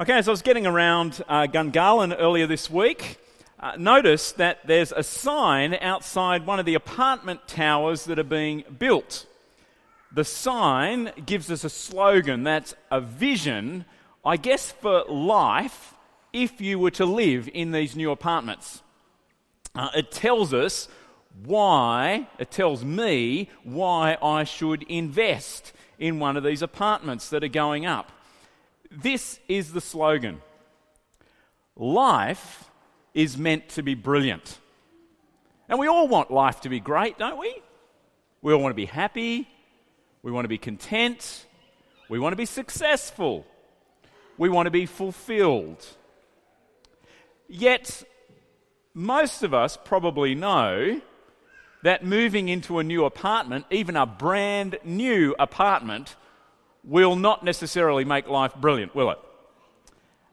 Okay, as I was getting around uh, Gungahlin earlier this week, uh, noticed that there's a sign outside one of the apartment towers that are being built. The sign gives us a slogan that's a vision, I guess, for life if you were to live in these new apartments. Uh, it tells us why, it tells me why I should invest in one of these apartments that are going up. This is the slogan Life is meant to be brilliant. And we all want life to be great, don't we? We all want to be happy. We want to be content. We want to be successful. We want to be fulfilled. Yet, most of us probably know that moving into a new apartment, even a brand new apartment, will not necessarily make life brilliant, will it?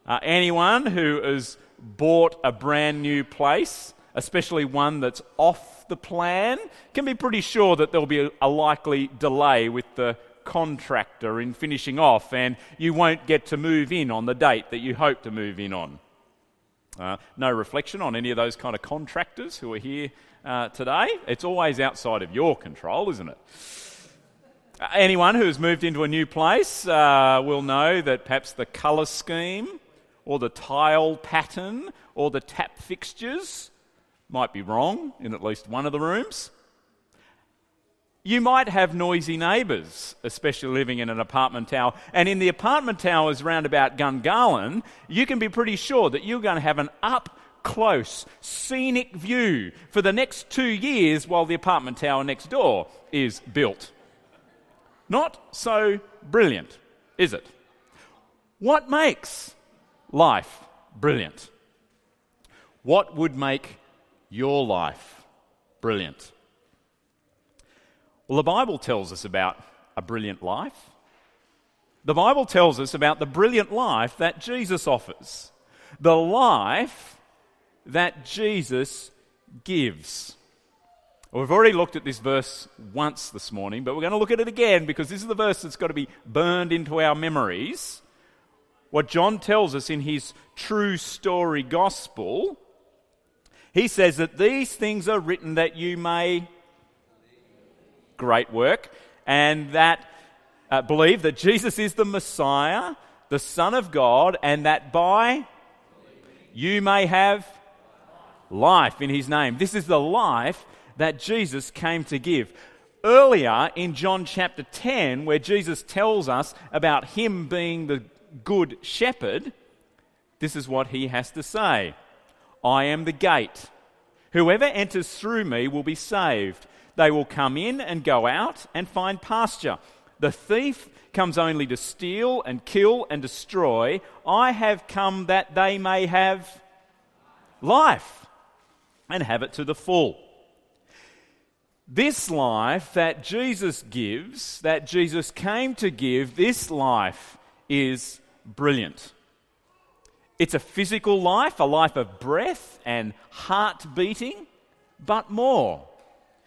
Uh, anyone who has bought a brand new place, especially one that's off the plan, can be pretty sure that there'll be a, a likely delay with the contractor in finishing off, and you won't get to move in on the date that you hope to move in on. Uh, no reflection on any of those kind of contractors who are here uh, today. It's always outside of your control, isn't it? Anyone who has moved into a new place uh, will know that perhaps the colour scheme or the tile pattern or the tap fixtures might be wrong in at least one of the rooms. You might have noisy neighbours, especially living in an apartment tower. And in the apartment towers round about Gungahlin, you can be pretty sure that you're going to have an up close, scenic view for the next two years while the apartment tower next door is built. Not so brilliant, is it? What makes life brilliant? What would make your life brilliant? Well, the Bible tells us about a brilliant life. The Bible tells us about the brilliant life that Jesus offers, the life that Jesus gives. Well, we've already looked at this verse once this morning, but we're going to look at it again because this is the verse that's got to be burned into our memories. What John tells us in his true story gospel, he says that these things are written that you may great work and that uh, believe that Jesus is the Messiah, the Son of God, and that by you may have life in his name. This is the life that Jesus came to give. Earlier in John chapter 10, where Jesus tells us about him being the good shepherd, this is what he has to say I am the gate. Whoever enters through me will be saved. They will come in and go out and find pasture. The thief comes only to steal and kill and destroy. I have come that they may have life and have it to the full. This life that Jesus gives, that Jesus came to give, this life is brilliant. It's a physical life, a life of breath and heart beating, but more.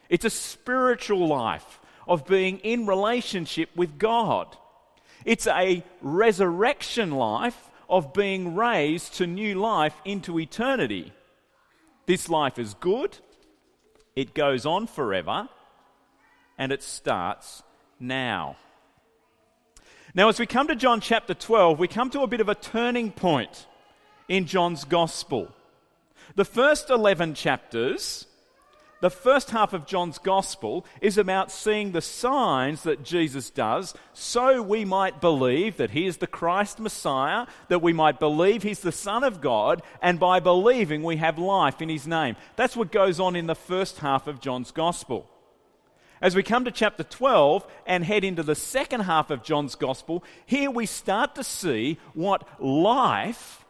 It's a spiritual life of being in relationship with God. It's a resurrection life of being raised to new life into eternity. This life is good it goes on forever, and it starts now. Now, as we come to John chapter 12, we come to a bit of a turning point in John's gospel. The first 11 chapters the first half of John's gospel is about seeing the signs that Jesus does so we might believe that he is the Christ Messiah, that we might believe he's the Son of God, and by believing we have life in his name. That's what goes on in the first half of John's gospel. As we come to chapter 12 and head into the second half of John's gospel, here we start to see what life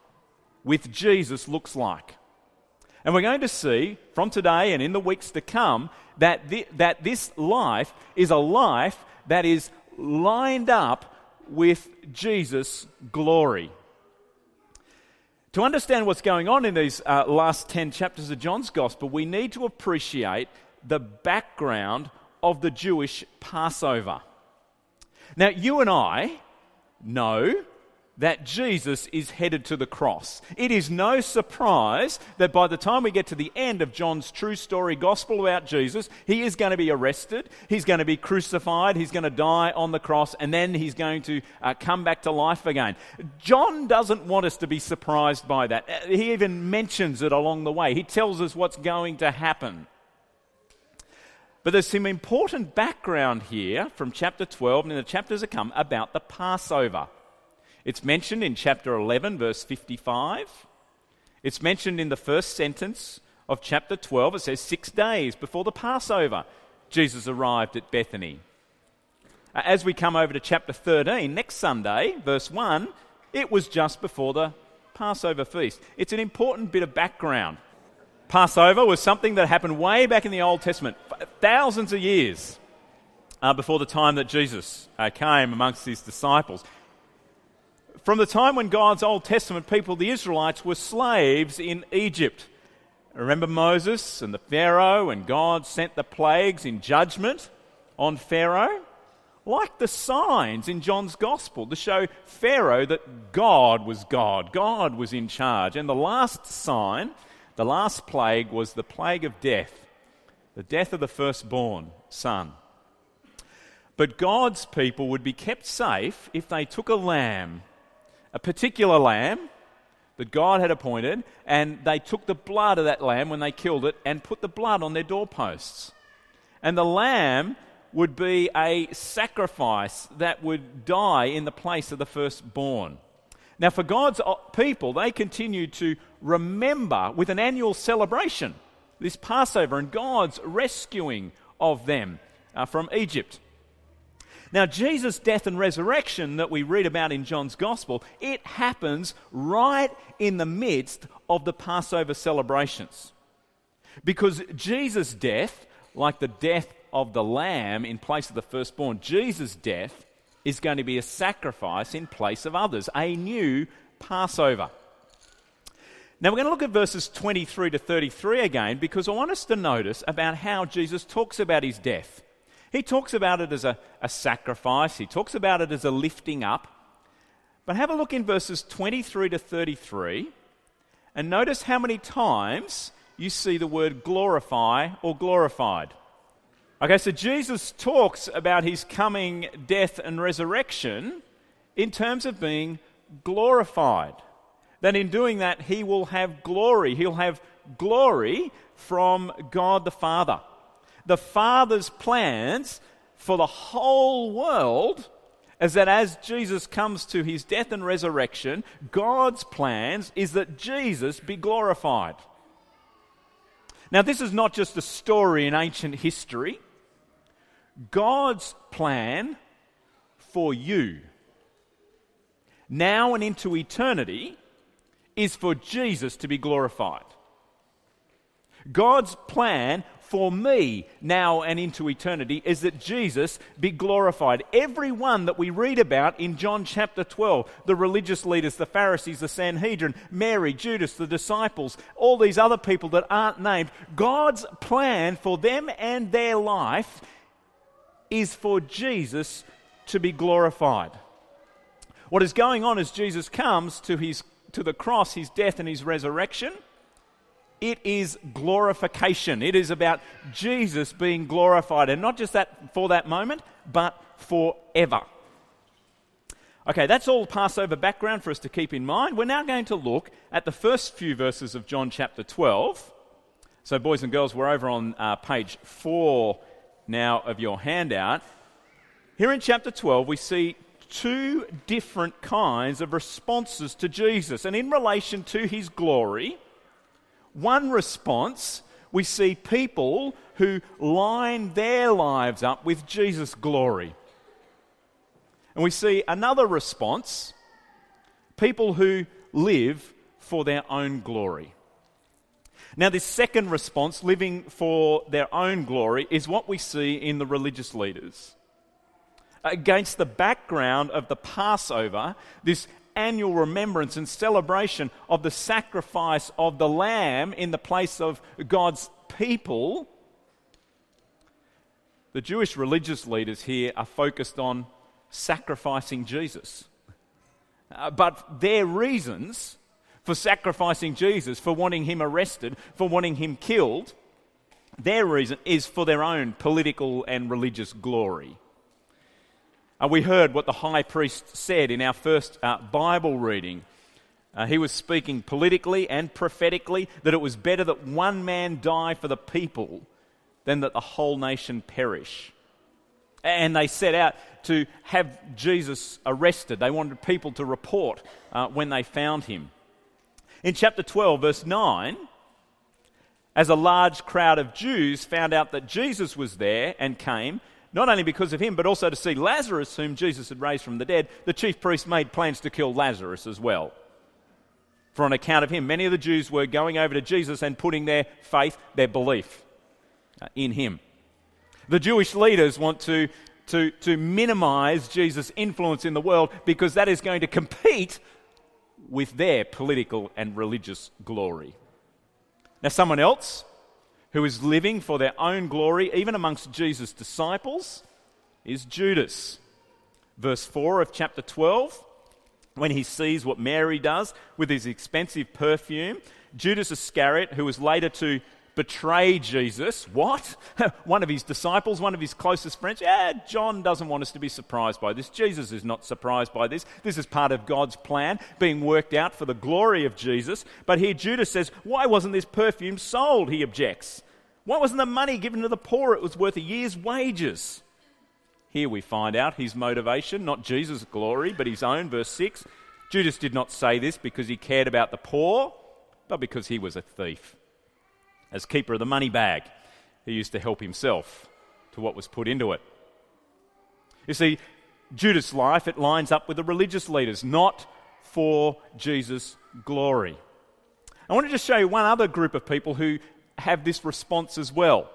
with Jesus looks like. And we're going to see from today and in the weeks to come that, that this life is a life that is lined up with Jesus' glory. To understand what's going on in these uh, last 10 chapters of John's Gospel, we need to appreciate the background of the Jewish Passover. Now, you and I know that Jesus is headed to the cross. It is no surprise that by the time we get to the end of John's true story gospel about Jesus, he is going to be arrested, he's going to be crucified, he's going to die on the cross, and then he's going to uh, come back to life again. John doesn't want us to be surprised by that. Uh, he even mentions it along the way, he tells us what's going to happen. But there's some important background here from chapter 12 and in the chapters that come about the Passover. It's mentioned in chapter 11, verse 55. It's mentioned in the first sentence of chapter 12. It says, Six days before the Passover, Jesus arrived at Bethany. As we come over to chapter 13, next Sunday, verse 1, it was just before the Passover feast. It's an important bit of background. Passover was something that happened way back in the Old Testament, thousands of years uh, before the time that Jesus uh, came amongst his disciples. From the time when God's Old Testament people, the Israelites, were slaves in Egypt. Remember Moses and the Pharaoh, and God sent the plagues in judgment on Pharaoh? Like the signs in John's Gospel to show Pharaoh that God was God, God was in charge. And the last sign, the last plague, was the plague of death, the death of the firstborn son. But God's people would be kept safe if they took a lamb a particular lamb that God had appointed, and they took the blood of that lamb when they killed it and put the blood on their doorposts. And the lamb would be a sacrifice that would die in the place of the firstborn. Now, for God's people, they continued to remember with an annual celebration this Passover and God's rescuing of them uh, from Egypt. Now, Jesus' death and resurrection that we read about in John's Gospel, it happens right in the midst of the Passover celebrations. Because Jesus' death, like the death of the lamb in place of the firstborn, Jesus' death is going to be a sacrifice in place of others, a new Passover. Now, we're going to look at verses 23 to 33 again because I want us to notice about how Jesus talks about his death. He talks about it as a, a sacrifice, he talks about it as a lifting up. But have a look in verses 23 to 33 and notice how many times you see the word glorify or glorified. Okay, so Jesus talks about his coming death and resurrection in terms of being glorified. That in doing that, he will have glory. He'll have glory from God the Father the Father's plans for the whole world is that as Jesus comes to his death and resurrection, God's plans is that Jesus be glorified. Now, this is not just a story in ancient history. God's plan for you, now and into eternity, is for Jesus to be glorified. God's plan for me now and into eternity is that Jesus be glorified. Everyone that we read about in John chapter 12 the religious leaders, the Pharisees, the Sanhedrin, Mary, Judas, the disciples, all these other people that aren't named God's plan for them and their life is for Jesus to be glorified. What is going on as Jesus comes to, his, to the cross, his death, and his resurrection? It is glorification. It is about Jesus being glorified, and not just that for that moment, but forever. Okay, that's all Passover background for us to keep in mind. We're now going to look at the first few verses of John chapter 12. So, boys and girls, we're over on uh, page 4 now of your handout. Here in chapter 12, we see two different kinds of responses to Jesus. And in relation to his glory, one response, we see people who line their lives up with Jesus' glory. And we see another response, people who live for their own glory. Now, this second response, living for their own glory, is what we see in the religious leaders. Against the background of the Passover, this annual remembrance and celebration of the sacrifice of the Lamb in the place of God's people, the Jewish religious leaders here are focused on sacrificing Jesus. Uh, but their reasons for sacrificing Jesus, for wanting him arrested, for wanting him killed, their reason is for their own political and religious glory. Uh, we heard what the high priest said in our first uh, Bible reading. Uh, he was speaking politically and prophetically that it was better that one man die for the people than that the whole nation perish. And they set out to have Jesus arrested. They wanted people to report uh, when they found him. In chapter 12, verse 9, as a large crowd of Jews found out that Jesus was there and came, not only because of him, but also to see Lazarus, whom Jesus had raised from the dead, the chief priests made plans to kill Lazarus as well. For on account of him, many of the Jews were going over to Jesus and putting their faith, their belief uh, in him. The Jewish leaders want to, to, to minimize Jesus' influence in the world because that is going to compete with their political and religious glory. Now, someone else who is living for their own glory, even amongst Jesus' disciples, is Judas. Verse 4 of chapter 12, when he sees what Mary does with his expensive perfume, Judas Iscariot, who was later to betray Jesus. What? one of his disciples, one of his closest friends? Yeah, John doesn't want us to be surprised by this. Jesus is not surprised by this. This is part of God's plan being worked out for the glory of Jesus. But here Judas says, Why wasn't this perfume sold? He objects. Why wasn't the money given to the poor? It was worth a year's wages. Here we find out his motivation, not Jesus' glory, but his own. Verse 6 Judas did not say this because he cared about the poor, but because he was a thief as keeper of the money bag. He used to help himself to what was put into it. You see, Judas' life, it lines up with the religious leaders, not for Jesus' glory. I want to just show you one other group of people who have this response as well.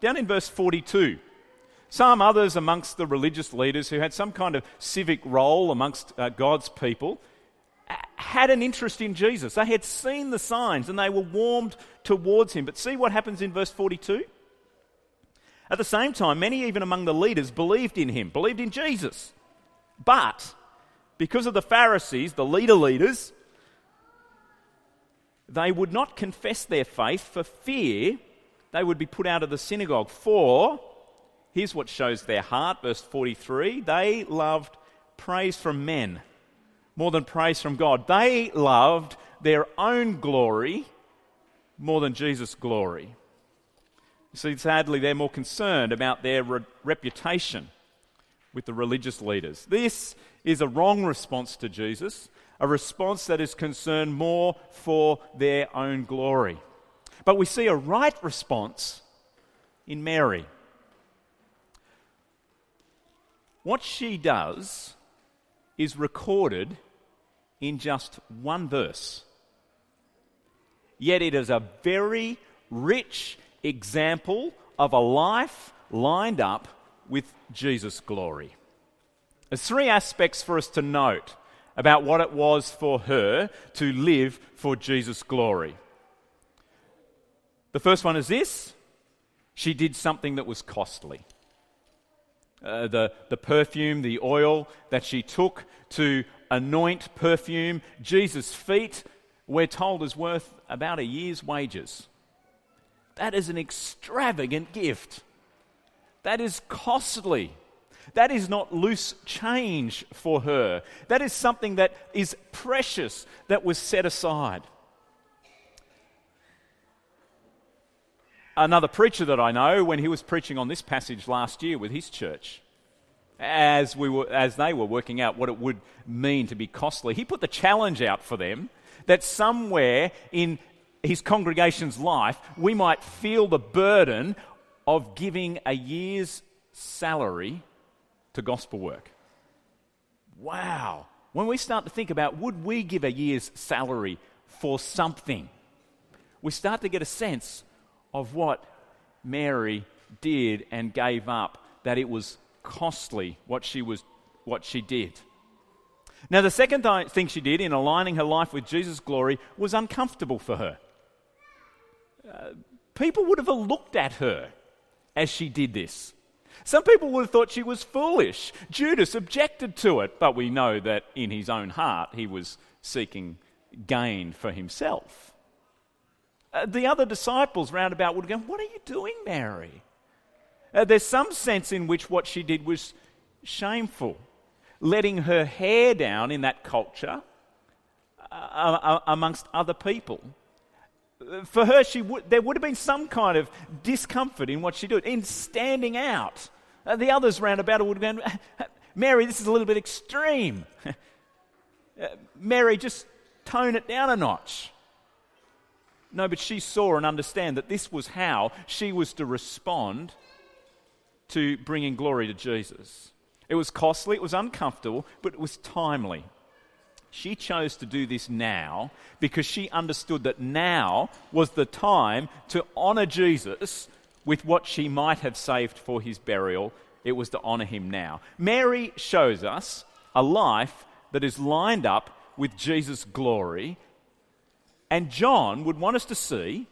Down in verse 42, some others amongst the religious leaders who had some kind of civic role amongst uh, God's people had an interest in Jesus. They had seen the signs and they were warmed towards him. But see what happens in verse 42? At the same time, many, even among the leaders, believed in him, believed in Jesus. But because of the Pharisees, the leader leaders, they would not confess their faith for fear they would be put out of the synagogue. For, here's what shows their heart, verse 43 they loved praise from men more than praise from God. They loved their own glory more than Jesus' glory. You see, sadly, they're more concerned about their re- reputation with the religious leaders. This is a wrong response to Jesus, a response that is concerned more for their own glory. But we see a right response in Mary. What she does is recorded in just one verse. Yet it is a very rich example of a life lined up with Jesus' glory. There's three aspects for us to note about what it was for her to live for Jesus' glory. The first one is this she did something that was costly. Uh, the, the perfume, the oil that she took to anoint perfume. Jesus' feet, we're told, is worth about a year's wages. That is an extravagant gift. That is costly. That is not loose change for her. That is something that is precious that was set aside. Another preacher that I know, when he was preaching on this passage last year with his church, as, we were, as they were working out what it would mean to be costly, he put the challenge out for them that somewhere in his congregation's life, we might feel the burden of giving a year's salary to gospel work. Wow. When we start to think about would we give a year's salary for something, we start to get a sense of what Mary did and gave up, that it was costly what she, was, what she did. Now, the second th- thing she did in aligning her life with Jesus' glory was uncomfortable for her. Uh, people would have looked at her as she did this. Some people would have thought she was foolish. Judas objected to it, but we know that in his own heart he was seeking gain for himself. Uh, the other disciples round about would go, What are you doing, Mary? Uh, there's some sense in which what she did was shameful. Letting her hair down in that culture uh, uh amongst other people. Uh, for her, she would, there would have been some kind of discomfort in what she did, in standing out. Uh, the others round about her would have gone, Mary, this is a little bit extreme. Mary, just tone it down a notch. No, but she saw and understand that this was how she was to respond to bringing glory to Jesus. It was costly, it was uncomfortable, but it was timely. She chose to do this now because she understood that now was the time to honor Jesus with what she might have saved for his burial. It was to honor him now. Mary shows us a life that is lined up with Jesus' glory. And John would want us to see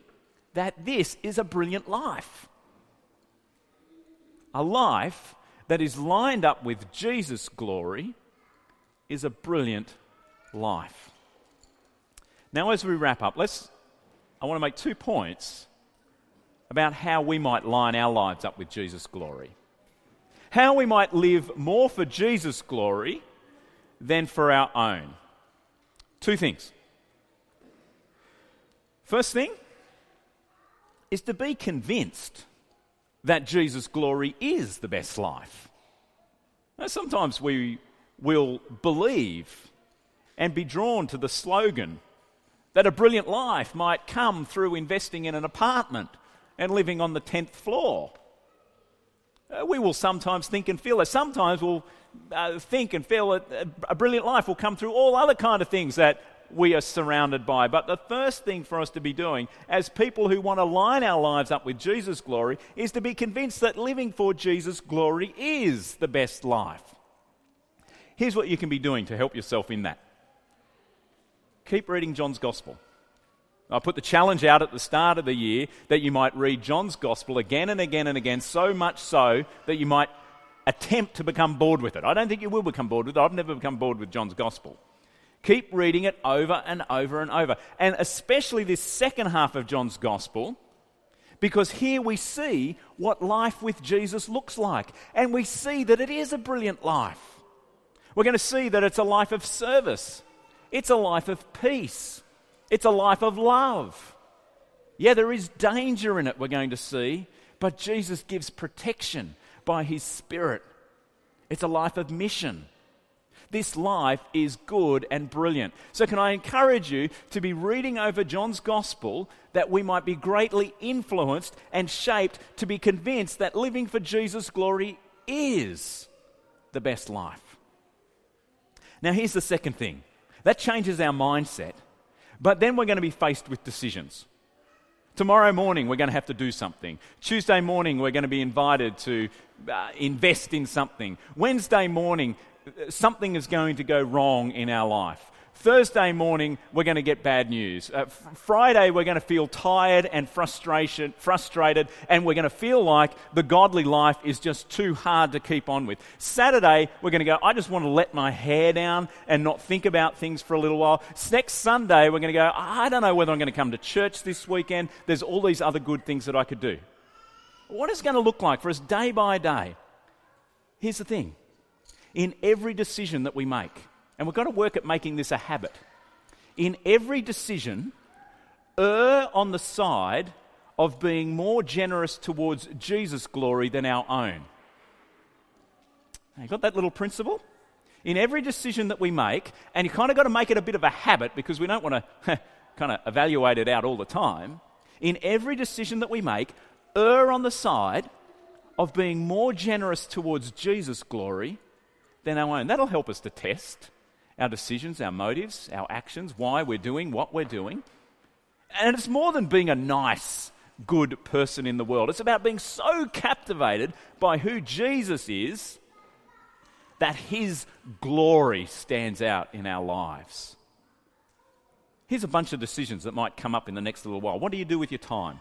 that this is a brilliant life. A life that is lined up with Jesus' glory is a brilliant life. Now, as we wrap up, let's, I want to make two points about how we might line our lives up with Jesus' glory. How we might live more for Jesus' glory than for our own. Two things. First thing is to be convinced that Jesus' glory is the best life. Now, sometimes we will believe and be drawn to the slogan that a brilliant life might come through investing in an apartment and living on the 10th floor. Uh, we will sometimes think and feel that. Sometimes we'll uh, think and feel that a brilliant life will come through all other kind of things that we are surrounded by. But the first thing for us to be doing, as people who want to line our lives up with Jesus' glory, is to be convinced that living for Jesus' glory is the best life. Here's what you can be doing to help yourself in that keep reading John's Gospel. I put the challenge out at the start of the year that you might read John's Gospel again and again and again, so much so that you might attempt to become bored with it. I don't think you will become bored with it. I've never become bored with John's Gospel. Keep reading it over and over and over. And especially this second half of John's Gospel, because here we see what life with Jesus looks like. And we see that it is a brilliant life. We're going to see that it's a life of service, it's a life of peace, it's a life of love. Yeah, there is danger in it, we're going to see, but Jesus gives protection by his Spirit. It's a life of mission. This life is good and brilliant. So, can I encourage you to be reading over John's Gospel that we might be greatly influenced and shaped to be convinced that living for Jesus' glory is the best life? Now, here's the second thing that changes our mindset, but then we're going to be faced with decisions. Tomorrow morning, we're going to have to do something. Tuesday morning, we're going to be invited to uh, invest in something. Wednesday morning, something is going to go wrong in our life. Thursday morning, we're going to get bad news. Uh, Friday, we're going to feel tired and frustration, frustrated, and we're going to feel like the godly life is just too hard to keep on with. Saturday, we're going to go, I just want to let my hair down and not think about things for a little while. Next Sunday, we're going to go, I don't know whether I'm going to come to church this weekend. There's all these other good things that I could do. What is going to look like for us day by day? Here's the thing in every decision that we make, and we've got to work at making this a habit. In every decision, err on the side of being more generous towards Jesus' glory than our own. You got that little principle? In every decision that we make, and you kind of got to make it a bit of a habit because we don't want to kind of evaluate it out all the time. In every decision that we make, err on the side of being more generous towards Jesus' glory than our own. That'll help us to test our decisions, our motives, our actions, why we're doing what we're doing. And it's more than being a nice, good person in the world. It's about being so captivated by who Jesus is that his glory stands out in our lives. Here's a bunch of decisions that might come up in the next little while. What do you do with your time?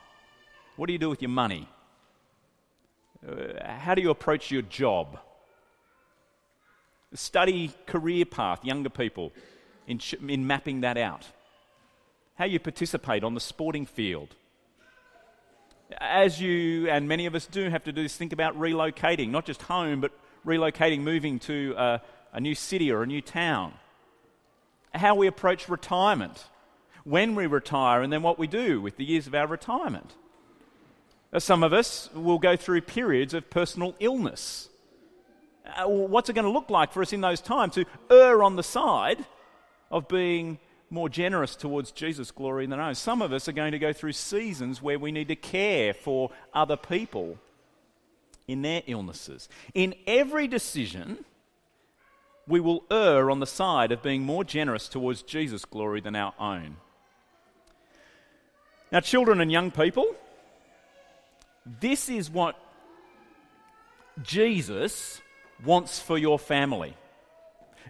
What do you do with your money? Uh, how do you approach your job? Study career path, younger people, in, in mapping that out. How you participate on the sporting field. As you and many of us do have to do this, think about relocating, not just home, but relocating, moving to a, a new city or a new town. How we approach retirement, when we retire, and then what we do with the years of our retirement. Some of us will go through periods of personal illness. Uh, what's it going to look like for us in those times to err on the side of being more generous towards Jesus' glory than ours? Some of us are going to go through seasons where we need to care for other people in their illnesses. In every decision, we will err on the side of being more generous towards Jesus' glory than our own. Now, children and young people, this is what Jesus wants for your family.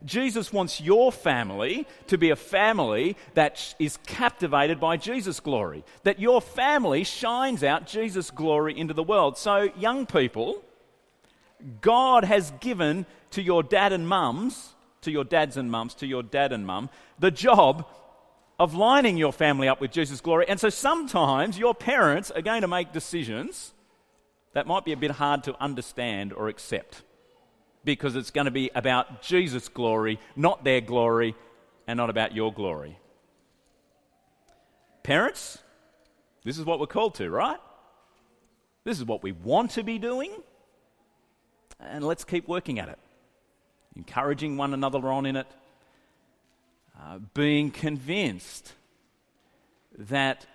Jesus wants your family to be a family that is captivated by Jesus' glory, that your family shines out Jesus' glory into the world. So, young people, God has given to your dad and mums, to your dads and mums, to your dad and mum, the job of lining your family up with Jesus' glory. And so sometimes your parents are going to make decisions that might be a bit hard to understand or accept because it's going to be about Jesus' glory, not their glory, and not about your glory. Parents, this is what we're called to, right? This is what we want to be doing, and let's keep working at it. Encouraging one another on in it, uh, being convinced that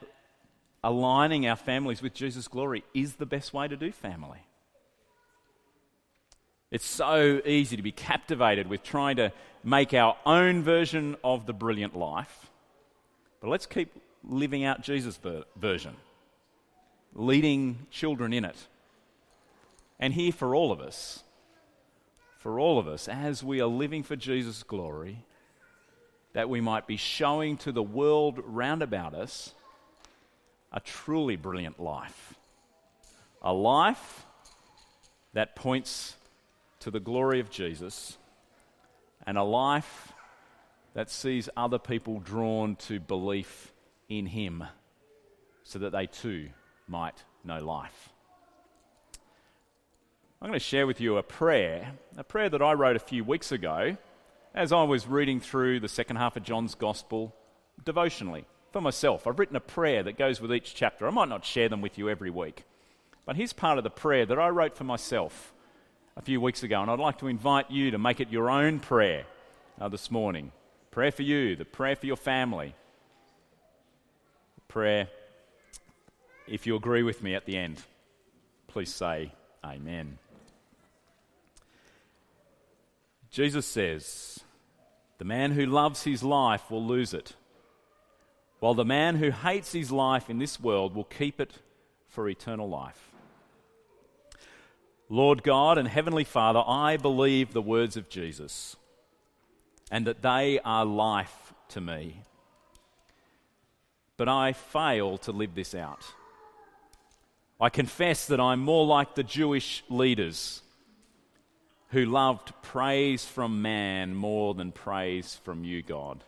aligning our families with Jesus' glory is the best way to do family. It's so easy to be captivated with trying to make our own version of the brilliant life. But let's keep living out Jesus' ver- version, leading children in it. And here for all of us, for all of us, as we are living for Jesus' glory, that we might be showing to the world round about us a truly brilliant life. A life that points to the glory of Jesus, and a life that sees other people drawn to belief in Him so that they too might know life. I'm going to share with you a prayer, a prayer that I wrote a few weeks ago as I was reading through the second half of John's Gospel devotionally for myself. I've written a prayer that goes with each chapter. I might not share them with you every week, but here's part of the prayer that I wrote for myself a few weeks ago, and I'd like to invite you to make it your own prayer uh, this morning. Prayer for you, the prayer for your family. Prayer, if you agree with me at the end, please say Amen. Jesus says, The man who loves his life will lose it, while the man who hates his life in this world will keep it for eternal life. Lord God and Heavenly Father, I believe the words of Jesus and that they are life to me. But I fail to live this out. I confess that I'm more like the Jewish leaders who loved praise from man more than praise from you, God.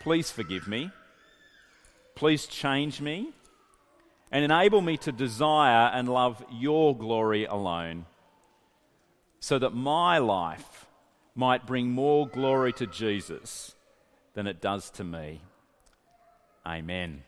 Please forgive me. Please change me and enable me to desire and love your glory alone, so that my life might bring more glory to Jesus than it does to me. Amen.